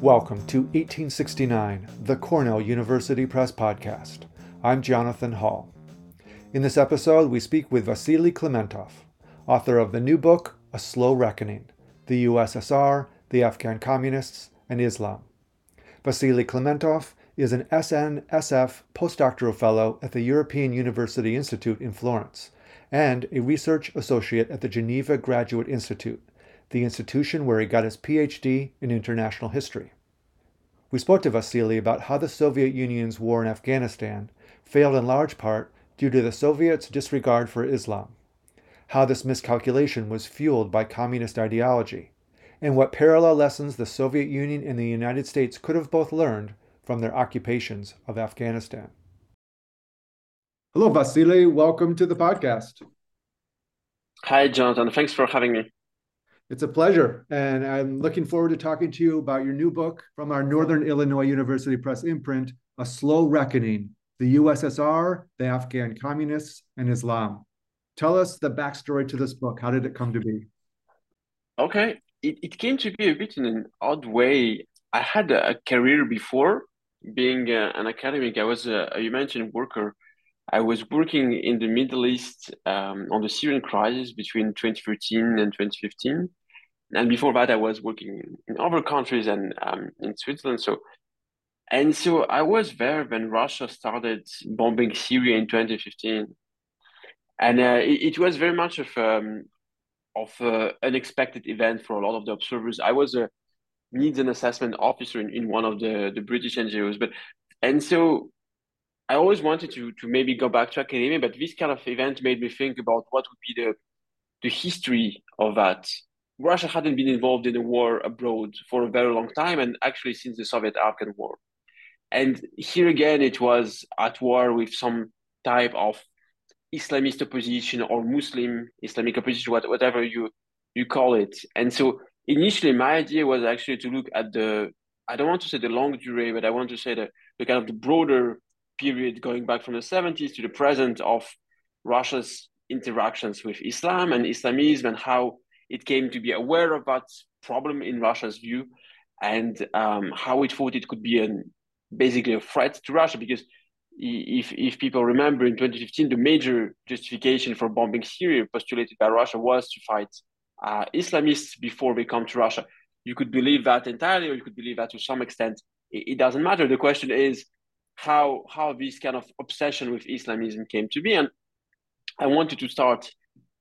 Welcome to 1869, the Cornell University Press Podcast. I'm Jonathan Hall. In this episode, we speak with Vasily Klimentov, author of the new book, A Slow Reckoning The USSR, the Afghan Communists, and Islam. Vasily Klimentov is an SNSF postdoctoral fellow at the European University Institute in Florence and a research associate at the Geneva Graduate Institute, the institution where he got his PhD in international history. We spoke to Vasily about how the Soviet Union's war in Afghanistan failed in large part due to the Soviets' disregard for Islam, how this miscalculation was fueled by communist ideology, and what parallel lessons the Soviet Union and the United States could have both learned from their occupations of Afghanistan. Hello, Vasily. Welcome to the podcast. Hi, Jonathan. Thanks for having me. It's a pleasure. And I'm looking forward to talking to you about your new book from our Northern Illinois University Press imprint, A Slow Reckoning The USSR, the Afghan Communists, and Islam. Tell us the backstory to this book. How did it come to be? Okay. It, it came to be a bit in an odd way. I had a, a career before being uh, an academic. I was, a, you mentioned, worker. I was working in the Middle East um, on the Syrian crisis between 2013 and 2015. And before that, I was working in other countries and um, in Switzerland. So, and so I was there when Russia started bombing Syria in 2015, and uh, it, it, was very much of um, of an unexpected event for a lot of the observers. I was a needs and assessment officer in, in one of the the British NGOs, but and so I always wanted to to maybe go back to academia, but this kind of event made me think about what would be the the history of that. Russia hadn't been involved in a war abroad for a very long time, and actually since the Soviet Afghan War. And here again, it was at war with some type of Islamist opposition or Muslim Islamic opposition, whatever you you call it. And so initially, my idea was actually to look at the I don't want to say the longue durée, but I want to say the, the kind of the broader period going back from the 70s to the present of Russia's interactions with Islam and Islamism and how it came to be aware of that problem in Russia's view and um, how it thought it could be an, basically a threat to Russia because if, if people remember in 2015 the major justification for bombing Syria postulated by Russia was to fight uh, Islamists before they come to Russia. You could believe that entirely or you could believe that to some extent. It, it doesn't matter. The question is how how this kind of obsession with Islamism came to be. And I wanted to start,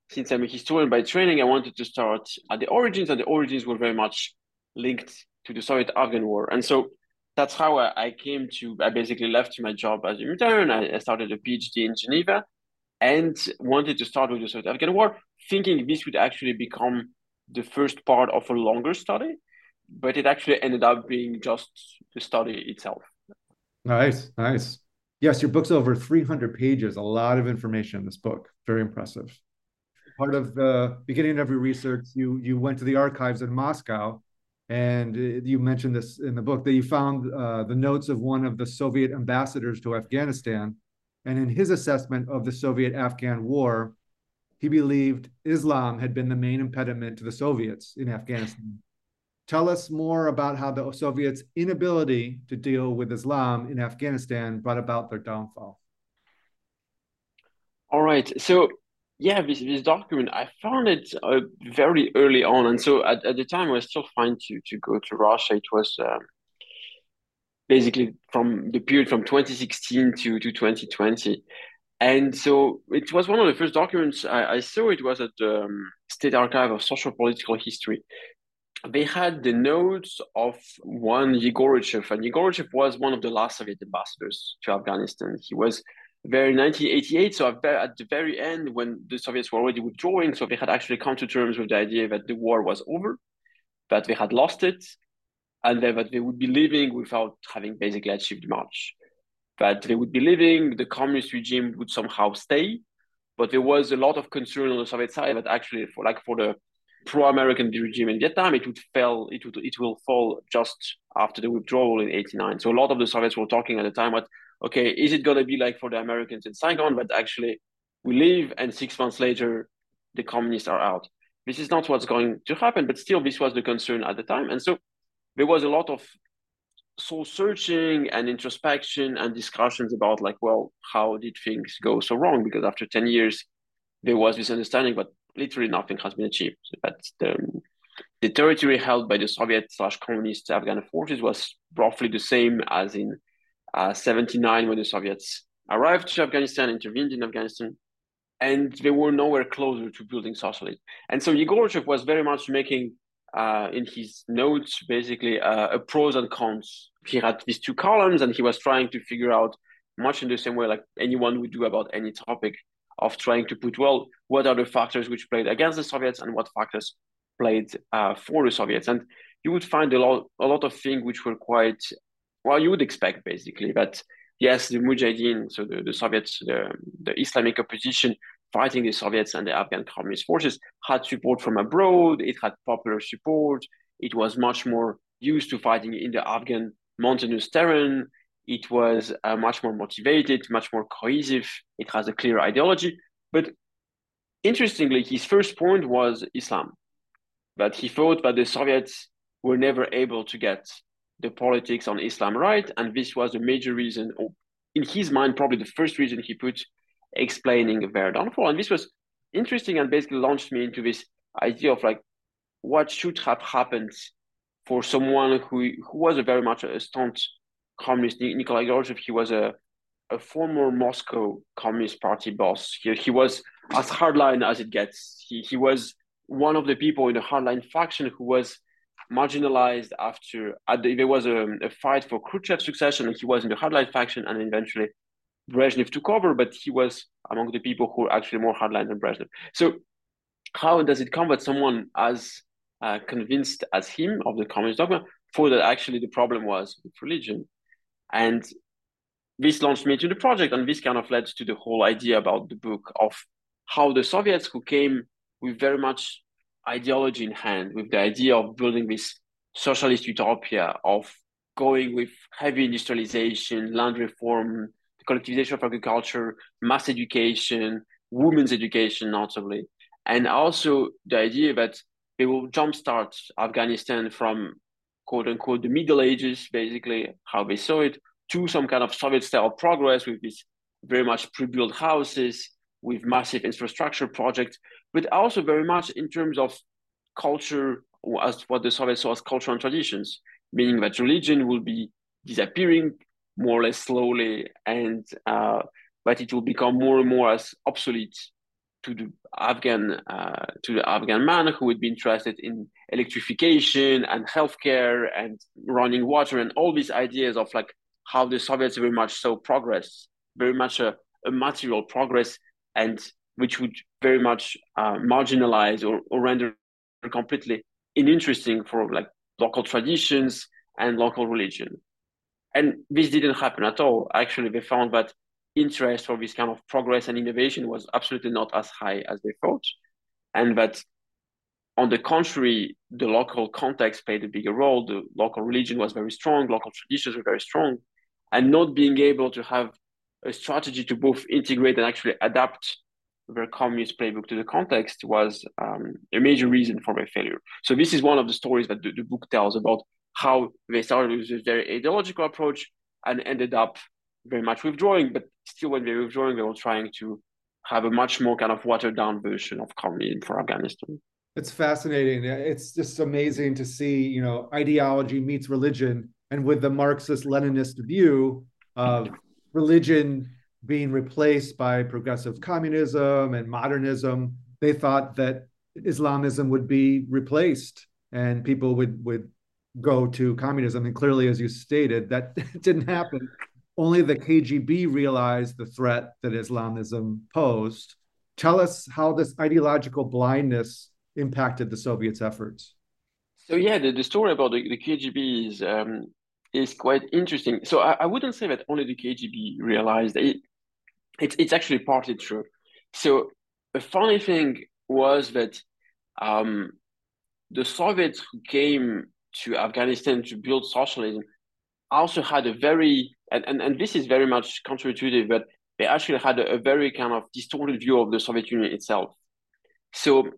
since I'm a historian by training, I wanted to start at the origins, and the origins were very much linked to the Soviet Afghan War. And so that's how I, came to, I basically left my job as a intern. I, started a PhD in Geneva and wanted to start with the Soviet Afghan War, thinking this would actually become the first part of a longer study. But it actually ended up being just the study itself. Nice, nice. Yes, your book's over 300 pages, a lot of information in this book. Very impressive. Part of the beginning of your research, you you went to the archives in Moscow, and you mentioned this in the book that you found uh, the notes of one of the Soviet ambassadors to Afghanistan, and in his assessment of the Soviet-Afghan War, he believed Islam had been the main impediment to the Soviets in Afghanistan. Tell us more about how the Soviets' inability to deal with Islam in Afghanistan brought about their downfall. All right. So, yeah, this, this document, I found it uh, very early on. And so at, at the time, I was still fine to, to go to Russia. It was um, basically from the period from 2016 to, to 2020. And so it was one of the first documents I, I saw. It was at the um, State Archive of Social Political History they had the notes of one Yegorychev, and Yegorychev was one of the last Soviet ambassadors to Afghanistan. He was there in 1988, so at the very end, when the Soviets were already withdrawing, so they had actually come to terms with the idea that the war was over, that they had lost it, and that they would be leaving without having basically achieved much. That they would be leaving, the communist regime would somehow stay, but there was a lot of concern on the Soviet side that actually, for like for the pro-American regime in Vietnam, it would fall, it would it will fall just after the withdrawal in '89. So a lot of the Soviets were talking at the time about, okay, is it going to be like for the Americans in Saigon, but actually we leave and six months later the communists are out. this is not what's going to happen. But still, this was the concern at the time. And so there was a lot of soul searching and introspection and discussions about like, well, how did things go so wrong? Because after 10 years, there was this understanding, but literally nothing has been achieved. But the, the territory held by the Soviet slash communist Afghan forces was roughly the same as in uh, 79 when the Soviets arrived to Afghanistan, intervened in Afghanistan, and they were nowhere closer to building socialism. And so Yegorov was very much making uh, in his notes basically uh, a pros and cons. He had these two columns, and he was trying to figure out much in the same way like anyone would do about any topic of trying to put well what are the factors which played against the Soviets and what factors played uh, for the Soviets, and you would find a lot a lot of things which were quite well you would expect basically that yes the Mujahideen so the, the Soviets the, the Islamic opposition fighting the Soviets and the Afghan communist forces had support from abroad. It had popular support. It was much more used to fighting in the Afghan mountainous terrain. It was uh, much more motivated, much more cohesive. It has a clear ideology. But interestingly, his first point was Islam. But he thought that the Soviets were never able to get the politics on Islam right. And this was a major reason, or in his mind, probably the first reason he put explaining their downfall. And this was interesting and basically launched me into this idea of like what should have happened for someone who who was a very much a staunch communist. Nikolai Yegorychev, he was a a former Moscow Communist Party boss. He, he was as hardline as it gets. He he was one of the people in the hardline faction who was marginalized after uh, there was a, a fight for Khrushchev's succession, and he was in the hardline faction, and eventually Brezhnev took over, but he was among the people who were actually more hardline than Brezhnev. So, how does it come that someone as uh, convinced as him of the communist dogma thought that actually the problem was with religion? And this launched me into the project, and this kind of led to the whole idea about the book of how the Soviets, who came with very much ideology in hand, with the idea of building this socialist utopia, of going with heavy industrialization, land reform, the collectivization of agriculture, mass education, women's education, notably, and also the idea that they will jumpstart Afghanistan from quote unquote the Middle Ages, basically how they saw it, to some kind of Soviet style progress with these very much pre-built houses, with massive infrastructure projects, but also very much in terms of culture as what the Soviets saw as culture and traditions, meaning that religion will be disappearing more or less slowly, and uh, but it will become more and more as obsolete to the Afghan uh, to the Afghan man who would be interested in electrification and healthcare and running water and all these ideas of like how the Soviets very much so progress, very much a, a material progress, and which would very much uh, marginalize or, or render completely uninteresting for like local traditions and local religion. And this didn't happen at all. Actually, they found that interest for this kind of progress and innovation was absolutely not as high as they thought. And that, on the contrary, the local context played a bigger role. The local religion was very strong, local traditions were very strong. And not being able to have a strategy to both integrate and actually adapt their communist playbook to the context was um, a major reason for their failure. So this is one of the stories that the, the book tells about how they started with a very ideological approach and ended up very much withdrawing, but still when they were withdrawing, they were trying to have a much more kind of watered down version of communism for Afghanistan. It's fascinating. It's just amazing to see, you know, ideology meets religion. And with the Marxist Leninist view of religion being replaced by progressive communism and modernism, they thought that Islamism would be replaced and people would would go to communism. And clearly, as you stated, that didn't happen. Only the KGB realized the threat that Islamism posed. Tell us how this ideological blindness impacted the Soviets' efforts. So yeah, the, the story about the, the KGB is um, is quite interesting. So I, I wouldn't say that only the KGB realized it. It's it's actually partly true. So a funny thing was that um, the Soviets who came to Afghanistan to build socialism also had a very and, and, and this is very much counterintuitive, but they actually had a, a very kind of distorted view of the Soviet Union itself. So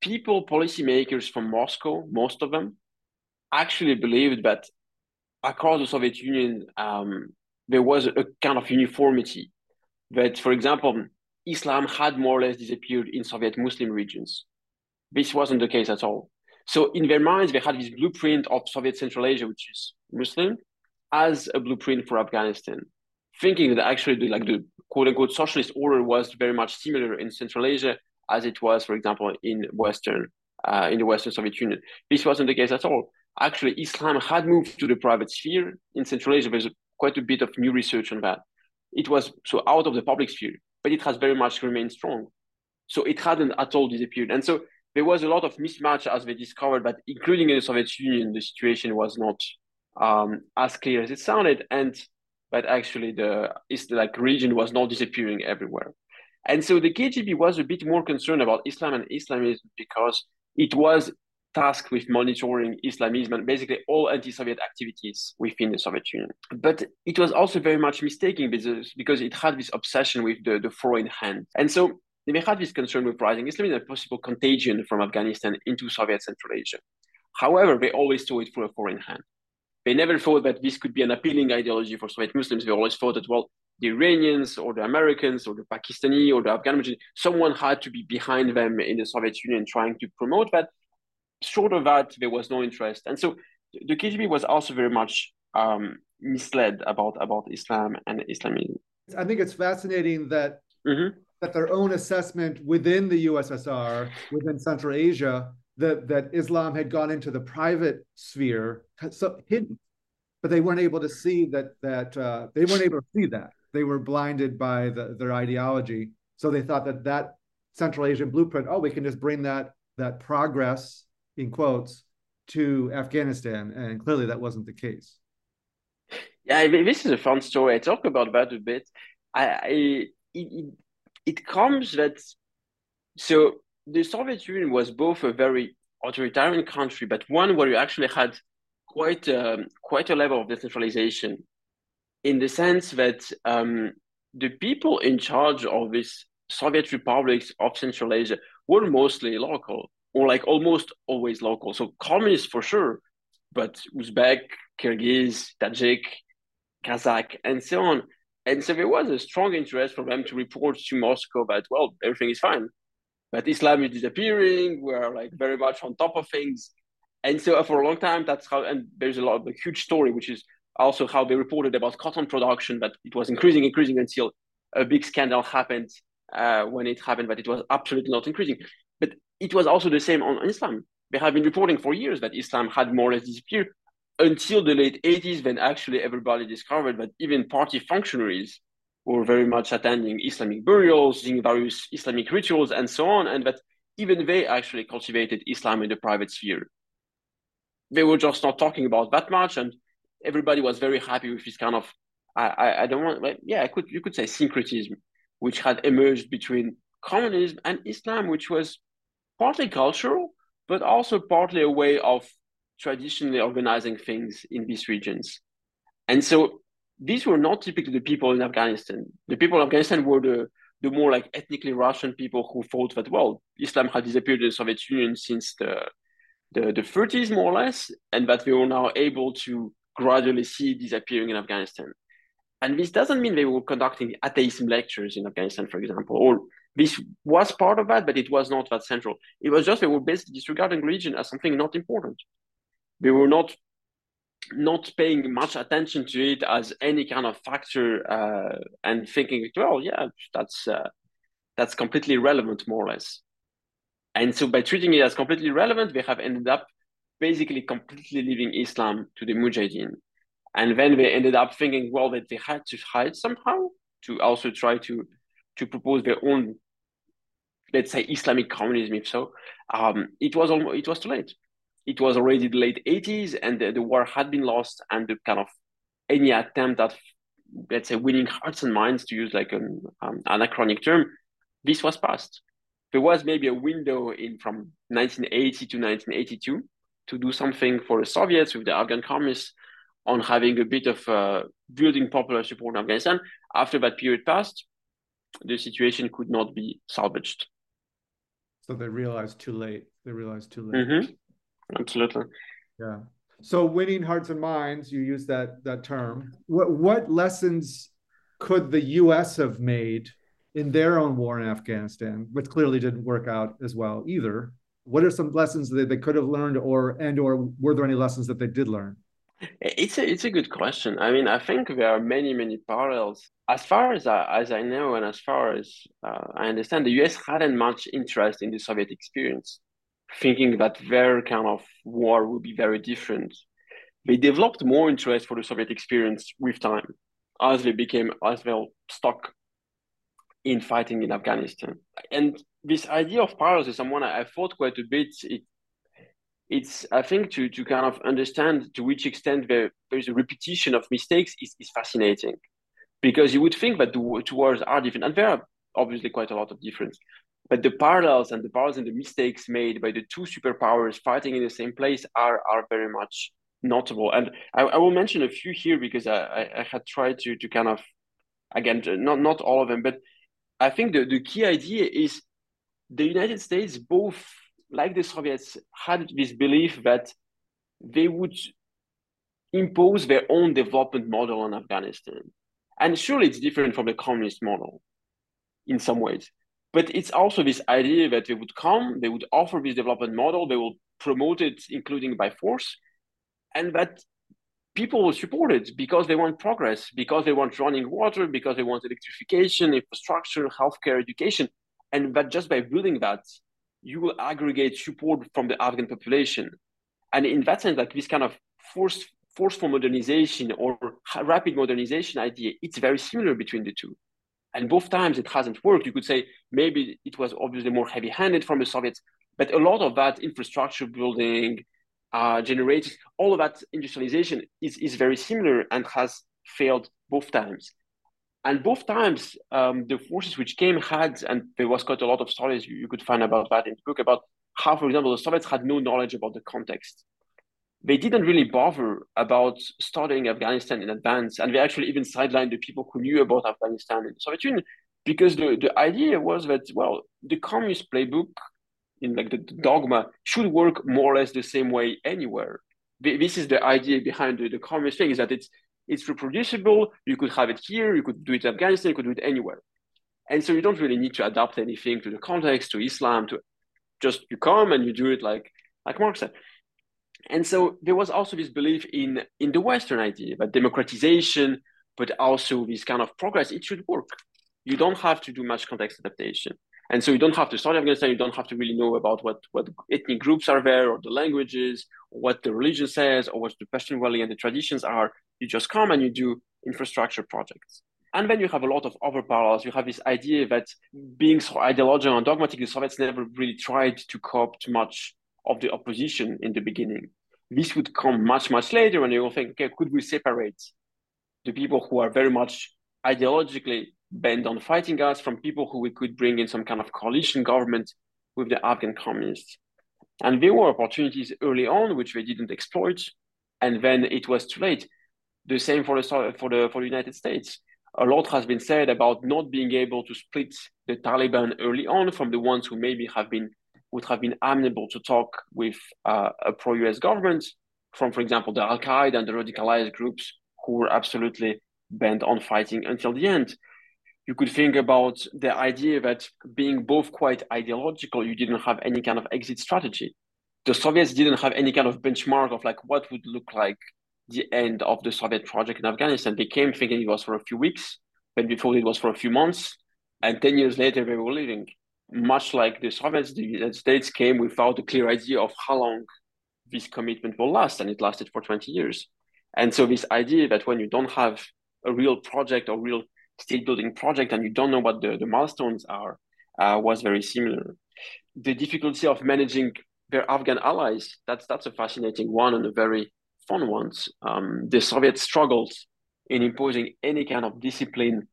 people, policymakers from Moscow, most of them, actually believed that across the Soviet Union, um, there was a kind of uniformity. That, for example, Islam had more or less disappeared in Soviet Muslim regions. This wasn't the case at all. So in their minds, they had this blueprint of Soviet Central Asia, which is Muslim, as a blueprint for Afghanistan, thinking that actually the, like the quote unquote socialist order was very much similar in Central Asia as it was, for example, in Western uh, in the Western Soviet Union. This wasn't the case at all. Actually, Islam had moved to the private sphere in Central Asia. There's quite a bit of new research on that. It was so out of the public sphere, but it has very much remained strong. So it hadn't at all disappeared. And so there was a lot of mismatch as they discovered that, including in the Soviet Union, the situation was not um, as clear as it sounded, and but actually the is like region was not disappearing everywhere. And so the KGB was a bit more concerned about Islam and Islamism because it was tasked with monitoring Islamism and basically all anti-Soviet activities within the Soviet Union. But it was also very much mistaken because, because it had this obsession with the, the foreign hand. And so they had this concern with rising Islamism and possible contagion from Afghanistan into Soviet Central Asia. However, they always saw it through a foreign hand. They never thought that this could be an appealing ideology for Soviet Muslims. They always thought that, well, the Iranians or the Americans or the Pakistani or the Afghan, someone had to be behind them in the Soviet Union trying to promote that. Short of that, there was no interest. And so the KGB was also very much um, misled about, about Islam and Islamism. I think it's fascinating that mm-hmm. that their own assessment within the USSR, within Central Asia, that that Islam had gone into the private sphere, so hidden, but they weren't able to see that that uh, they weren't able to see that they were blinded by the, their ideology. So they thought that that Central Asian blueprint, oh, we can just bring that that progress in quotes to Afghanistan, and clearly that wasn't the case. Yeah, this is a fun story. I talk about that a bit. I, I it, it, it comes that so the Soviet Union was both a very authoritarian country, but one where you actually had quite um, quite a level of decentralization in the sense that um, the people in charge of these Soviet republics of Central Asia were mostly local, or like almost always local. So communists for sure, but Uzbek, Kyrgyz, Tajik, Kazakh, and so on. And so there was a strong interest for them to report to Moscow that, well, everything is fine. But Islam is disappearing. We're like very much on top of things. And so for a long time, that's how, and there's a lot of a huge story, which is also how they reported about cotton production, that it was increasing, increasing until a big scandal happened uh, when it happened, but it was absolutely not increasing. But it was also the same on Islam. They have been reporting for years that Islam had more or less disappeared until the late 80s, when actually everybody discovered that even party functionaries were very much attending Islamic burials, doing various Islamic rituals, and so on, and that even they actually cultivated Islam in the private sphere. They were just not talking about that much, and everybody was very happy with this kind of I, I, I don't want like, yeah I could you could say syncretism which had emerged between communism and Islam which was partly cultural but also partly a way of traditionally organizing things in these regions and so these were not typically the people in Afghanistan the people in Afghanistan were the the more like ethnically Russian people who thought that well Islam had disappeared in the Soviet Union since the the, the 30s more or less and that we were now able to gradually see disappearing in Afghanistan. And this doesn't mean they were conducting atheism lectures in Afghanistan, for example, or this was part of that, but it was not that central. It was just they were basically disregarding religion as something not important. They were not not paying much attention to it as any kind of factor uh, and thinking, well, yeah, that's uh, that's completely irrelevant, more or less. And so by treating it as completely relevant, they have ended up basically completely leaving Islam to the Mujahideen. And then they ended up thinking, well, that they had to hide somehow to also try to to propose their own, let's say, Islamic communism. If so, um, it was almost it was too late. It was already the late 80s, and the, the war had been lost, and the kind of any attempt at let's say winning hearts and minds, to use like an um, anachronic term, this was past. There was maybe a window in from 1980 to 1982 to do something for the Soviets with the Afghan communists on having a bit of uh, building popular support in Afghanistan. After that period passed, the situation could not be salvaged. So they realized too late. They realized too late. Mm-hmm. Absolutely. Yeah. So winning hearts and minds, you use that that term. What what lessons could the U.S. have made in their own war in Afghanistan, which clearly didn't work out as well either? What are some lessons that they could have learned, or and or were there any lessons that they did learn? It's a it's a good question. I mean, I think there are many many parallels. As far as I, as I know, and as far as uh, I understand, the U.S. hadn't much interest in the Soviet experience, thinking that their kind of war would be very different. They developed more interest for the Soviet experience with time, as they became as well stuck in fighting in Afghanistan. And this idea of parallels is someone I, I thought quite a bit. It it's I think to to kind of understand to which extent there, there's a repetition of mistakes is, is fascinating, because you would think that the two wars are different, and there are obviously quite a lot of difference, but the parallels and the parallels and the mistakes made by the two superpowers fighting in the same place are are very much notable. And I, I will mention a few here because I, I, I had tried to to kind of again not not all of them, but I think the, the key idea is the United States both like the Soviets, had this belief that they would impose their own development model on Afghanistan. And surely it's different from the communist model in some ways. But it's also this idea that they would come, they would offer this development model, they will promote it, including by force, and that people will support it because they want progress, because they want running water, because they want electrification, infrastructure, healthcare, education. And that just by building that, you will aggregate support from the Afghan population. And in that sense, like this kind of forced, forceful modernization or rapid modernization idea, it's very similar between the two. And both times it hasn't worked. You could say maybe it was obviously more heavy handed from the Soviets, but a lot of that infrastructure building, uh, generators, all of that industrialization is, is very similar and has failed both times. And both times, um, the forces which came had, and there was quite a lot of stories you, you could find about that in the book, about how, for example, the Soviets had no knowledge about the context. They didn't really bother about studying Afghanistan in advance, and they actually even sidelined the people who knew about Afghanistan in the Soviet Union, because the, the idea was that, well, the communist playbook, in like the, the dogma, should work more or less the same way anywhere. This is the idea behind the, the communist thing, is that it's it's reproducible. You could have it here. You could do it in Afghanistan. You could do it anywhere. And so you don't really need to adapt anything to the context, to Islam, to just you come and you do it like like Marx said. And so there was also this belief in in the Western idea that democratization, but also this kind of progress, it should work. You don't have to do much context adaptation. And so you don't have to study Afghanistan, you don't have to really know about what, what ethnic groups are there or the languages, or what the religion says, or what the Pashtunwali and the traditions are. You just come and you do infrastructure projects. And then you have a lot of other parallels. You have this idea that being so ideological and dogmatic, the Soviets never really tried to co-opt much of the opposition in the beginning. This would come much, much later when you will think, okay, could we separate the people who are very much ideologically bent on fighting us from people who we could bring in some kind of coalition government with the Afghan communists. And there were opportunities early on which they didn't exploit, and then it was too late. The same for the for the for the United States. A lot has been said about not being able to split the Taliban early on from the ones who maybe have been would have been amenable to talk with uh, a pro-US government, from for example the Al Qaeda and the radicalized groups who were absolutely bent on fighting until the end you could think about the idea that being both quite ideological, you didn't have any kind of exit strategy. The Soviets didn't have any kind of benchmark of like what would look like the end of the Soviet project in Afghanistan. They came thinking it was for a few weeks, but before it was for a few months, and 10 years later they were leaving. Much like the Soviets, the United States came without a clear idea of how long this commitment will last, and it lasted for 20 years. And so this idea that when you don't have a real project or real state building project and you don't know what the, the milestones are uh, was very similar. The difficulty of managing their Afghan allies, that's, that's a fascinating one and a very fun one. Um, the Soviets struggled in imposing any kind of discipline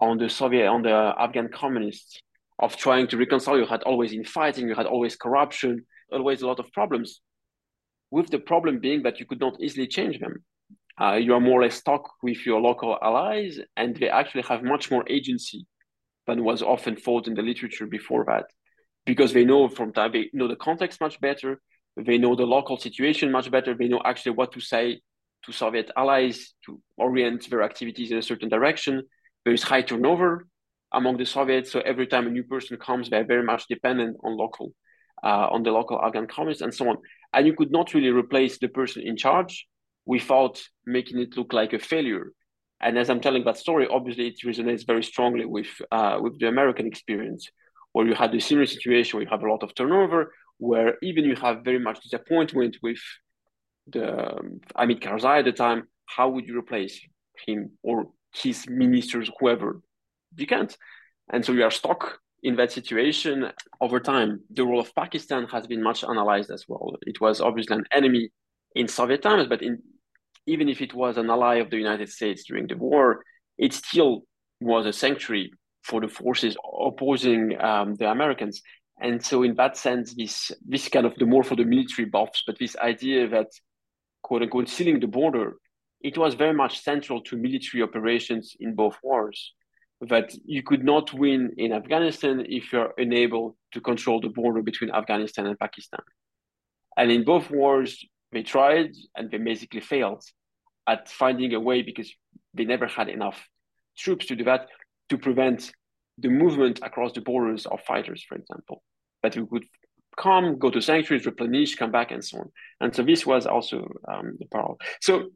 on the Soviet, on the Afghan communists of trying to reconcile. You had always infighting, you had always corruption, always a lot of problems. With the problem being that you could not easily change them uh, you are more or less stuck with your local allies, and they actually have much more agency than was often thought in the literature before that. because they know from time they know the context much better, they know the local situation much better, they know actually what to say to Soviet allies to orient their activities in a certain direction. There is high turnover among the Soviets, so every time a new person comes, they're very much dependent on local, uh, on the local Afghan communists and so on. And you could not really replace the person in charge without making it look like a failure. And as I'm telling that story, obviously it resonates very strongly with uh, with the American experience, where you had a similar situation where you have a lot of turnover, where even you have very much disappointment with the um, Hamid Karzai at the time, how would you replace him or his ministers, whoever? You can't. And so you are stuck in that situation over time. The role of Pakistan has been much analyzed as well. It was obviously an enemy in Soviet times, but in, even if it was an ally of the United States during the war, it still was a sanctuary for the forces opposing um, the Americans. And so, in that sense, this this kind of the more for the military buffs, but this idea that quote unquote sealing the border, it was very much central to military operations in both wars. That you could not win in Afghanistan if you're unable to control the border between Afghanistan and Pakistan. And in both wars, they tried and they basically failed at finding a way because they never had enough troops to do that to prevent the movement across the borders of fighters, for example, that we could come, go to sanctuaries, replenish, come back, and so on. And so this was also um, the parallel. So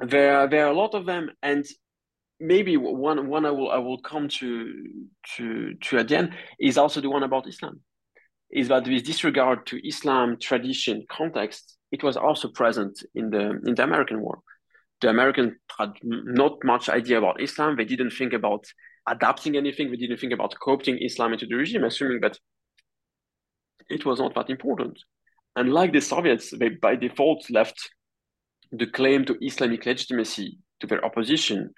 there, there are a lot of them, and maybe one one I will I will come to to to at the end is also the one about Islam. Is that with disregard to Islam tradition context, it was also present in the in the American war. The Americans had not much idea about Islam. They didn't think about adapting anything. They didn't think about co-opting Islam into the regime, assuming that it was not that important. And like the Soviets, they by default left the claim to Islamic legitimacy to their opposition.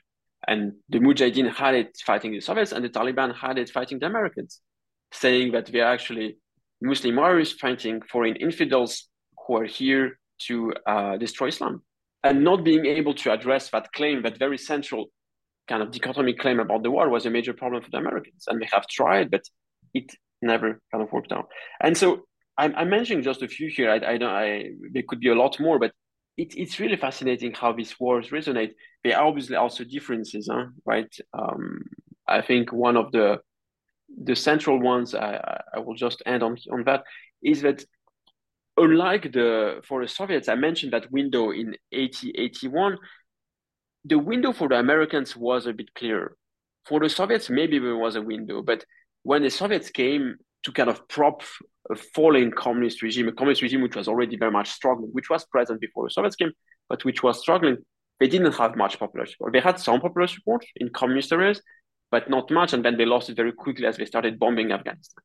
And the Mujahideen had it fighting the Soviets, and the Taliban had it fighting the Americans, saying that we are actually Muslim warriors fighting foreign infidels who are here to uh, destroy Islam. And not being able to address that claim, that very central kind of dichotomy claim about the war, was a major problem for the Americans. And they have tried, but it never kind of worked out. And so I'm, I'm mentioning just a few here. I, I don't. I there could be a lot more, but it, it's really fascinating how these wars resonate. There are obviously also differences, huh? right? Um, I think one of the the central ones I, I will just end on on that is that unlike the for the Soviets, I mentioned that window in 80, 81, the window for the Americans was a bit clearer. For the Soviets, maybe there was a window, but when the Soviets came to kind of prop uh, a falling communist regime, a communist regime which was already very much struggling, which was present before the Soviets came, but which was struggling, they didn't have much popular support. They had some popular support in communist areas, but not much, and then they lost it very quickly as they started bombing Afghanistan.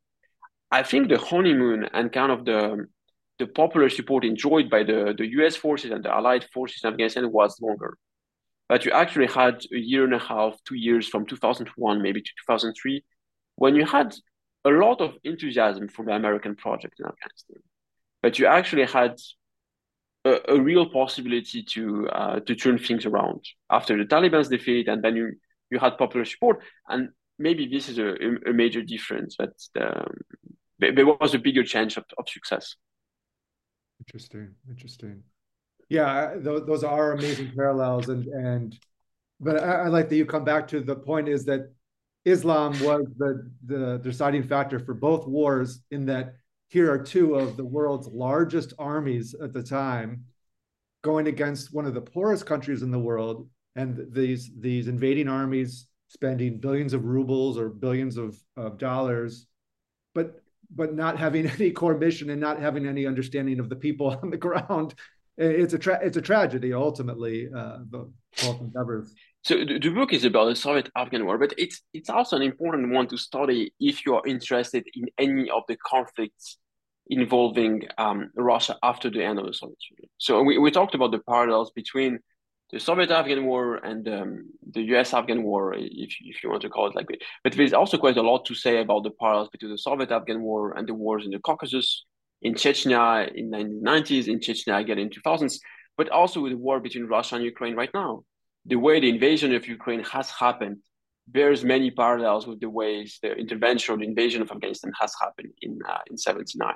I think the honeymoon and kind of the the popular support enjoyed by the, the US forces and the Allied forces in Afghanistan was longer. But you actually had a year and a half, two years from 2001 maybe to 2003, when you had a lot of enthusiasm for the American project in Afghanistan, but you actually had a, a real possibility to uh, to turn things around after the Taliban's defeat, and then you you had popular support, and maybe this is a, a major difference that um, there was a bigger chance of, of success. Interesting, interesting. Yeah, th- those are amazing parallels, and and but I, I like that you come back to the point is that Islam was the, the deciding factor for both wars in that here are two of the world's largest armies at the time going against one of the poorest countries in the world. And these these invading armies spending billions of rubles or billions of, of dollars but but not having any core mission and not having any understanding of the people on the ground. It's a tra- it's a tragedy ultimately uh, the both endeavors so the, book is about the Soviet-Afghan war, but it's it's also an important one to study if you are interested in any of the conflicts involving um, Russia after the end of the Soviet Union. So we, we talked about the parallels between the Soviet-Afghan war and um, the US-Afghan war, if, if you want to call it like that. But there's also quite a lot to say about the parallels between the Soviet-Afghan war and the wars in the Caucasus, in Chechnya in the 1990s, in Chechnya again in 2000s, but also with the war between Russia and Ukraine right now the way the invasion of Ukraine has happened bears many parallels with the ways the intervention or the invasion of Afghanistan has happened in uh, in 79.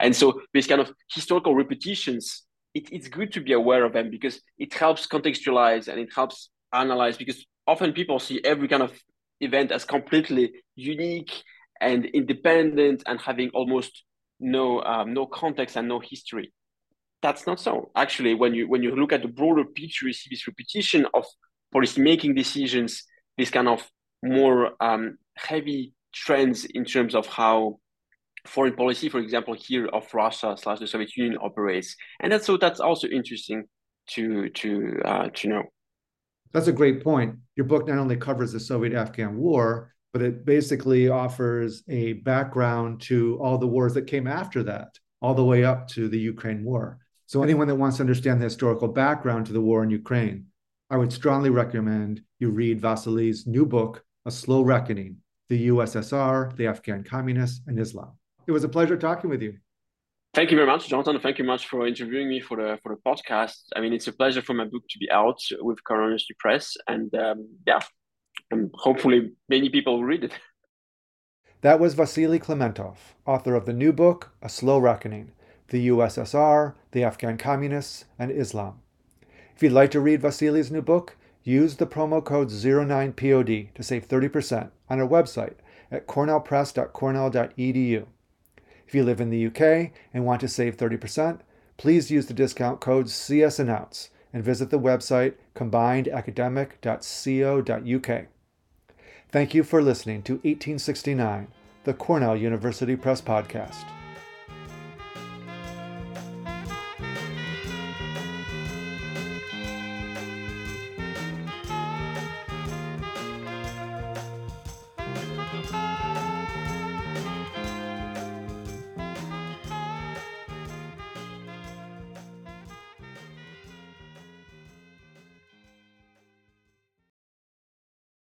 And so these kind of historical repetitions, it, it's good to be aware of them because it helps contextualize and it helps analyze because often people see every kind of event as completely unique and independent and having almost no um, no context and no history. That's not so. Actually, when you when you look at the broader picture, you see this repetition of policy making decisions, this kind of more um, heavy trends in terms of how foreign policy, for example, here of Russia slash the Soviet Union operates, and that's so that's also interesting to to uh, to know. That's a great point. Your book not only covers the Soviet-Afghan War, but it basically offers a background to all the wars that came after that, all the way up to the Ukraine war. So anyone that wants to understand the historical background to the war in Ukraine, I would strongly recommend you read Vasily's new book, A Slow Reckoning: The USSR, the Afghan Communists, and Islam. It was a pleasure talking with you. Thank you very much, Jonathan. Thank you much for interviewing me for the for the podcast. I mean, it's a pleasure for my book to be out with Cornell Press, and um, yeah, and hopefully many people will read it. That was Vasily Klimentov, author of the new book, A Slow Reckoning The USSR, the Afghan Communists, and Islam. If you'd like to read Vasily's new book, use the promo code 09POD to save 30% on our website at cornellpress.cornell.edu. If you live in the UK and want to save 30%, please use the discount code CSAnnounce and visit the website combinedacademic.co.uk. Thank you for listening to 1869, the Cornell University Press Podcast.